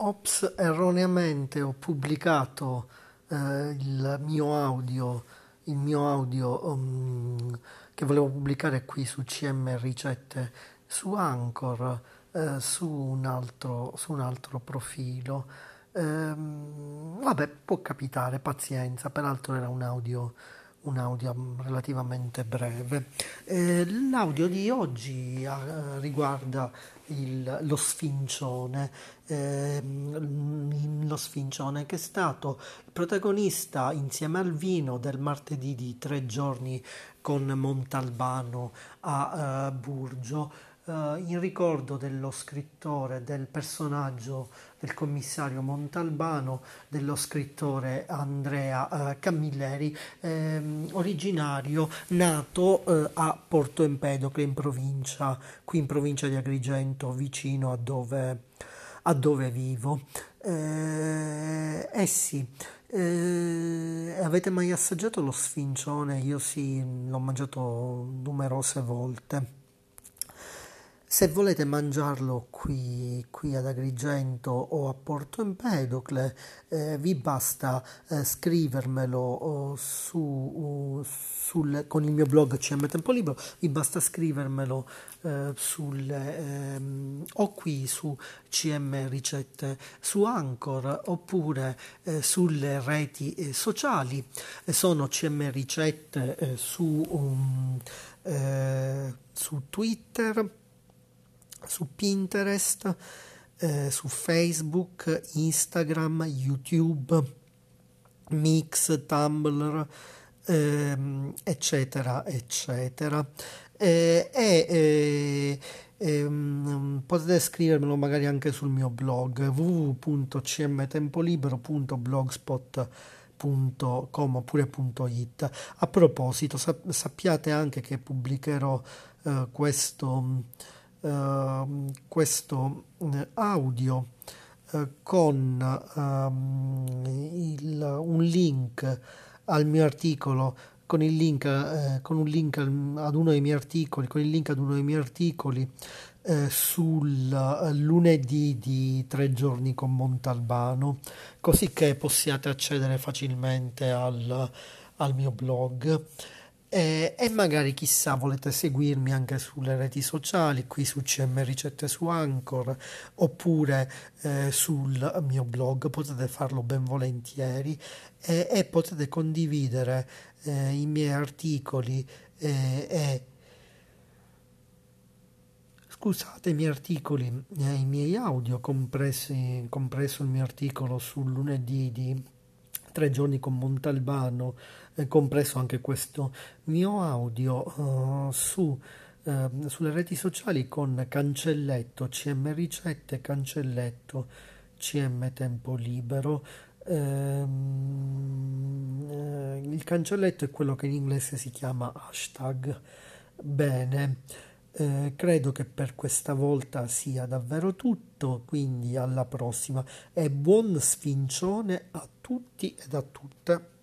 Ops, erroneamente ho pubblicato eh, il mio audio, il mio audio um, che volevo pubblicare qui su CM Ricette su Anchor, eh, su, un altro, su un altro profilo. Ehm, vabbè, può capitare, pazienza, peraltro era un audio un audio relativamente breve. Eh, l'audio di oggi eh, riguarda il, lo sfincione, eh, lo sfincione che è stato protagonista insieme al vino del martedì di tre giorni con Montalbano a uh, Burgio Uh, in ricordo dello scrittore, del personaggio del commissario Montalbano, dello scrittore Andrea uh, Camilleri, ehm, originario nato uh, a Porto Empedocle in provincia, qui in provincia di Agrigento, vicino a dove, a dove vivo. Eh, eh sì. Eh, avete mai assaggiato lo sfincione? Io sì, l'ho mangiato numerose volte. Se volete mangiarlo qui, qui, ad Agrigento o a Porto Empedocle, eh, vi basta eh, scrivermelo oh, su, uh, sul, con il mio blog CM Tempo Libero, vi basta scrivermelo eh, sul, ehm, o qui su CM Ricette su Anchor oppure eh, sulle reti eh, sociali. sono CM Ricette eh, su, um, su Twitter su Pinterest, eh, su Facebook, Instagram, YouTube, Mix, Tumblr, ehm, eccetera, eccetera. Eh, eh, ehm, potete scrivermelo magari anche sul mio blog www.cmtempolibero.blogspot.com oppure .it. A proposito, sappiate anche che pubblicherò eh, questo uh, questo eh, audio uh, con il, un link al mio articolo con il link, eh, con un link ad uno dei miei articoli, con il link ad uno dei miei articoli eh, sul lunedì di tre giorni con Montalbano, così che possiate accedere facilmente al, al mio blog. E, e, magari chissà volete seguirmi anche sulle reti sociali, qui su CM Ricette su Anchor oppure eh, sul mio blog, potete farlo ben volentieri e, e potete condividere eh, i miei articoli eh, e scusate i miei articoli, eh, i miei audio, compresi, compreso il mio articolo sul lunedì di tre giorni con Montalbano compreso anche questo mio audio uh, su, uh, sulle reti sociali con cancelletto CM Ricette, cancelletto CM Tempo Libero. Uh, il cancelletto è quello che in inglese si chiama hashtag. Bene. Eh, credo che per questa volta sia davvero tutto, quindi alla prossima e buon sfincione a tutti ed a tutte.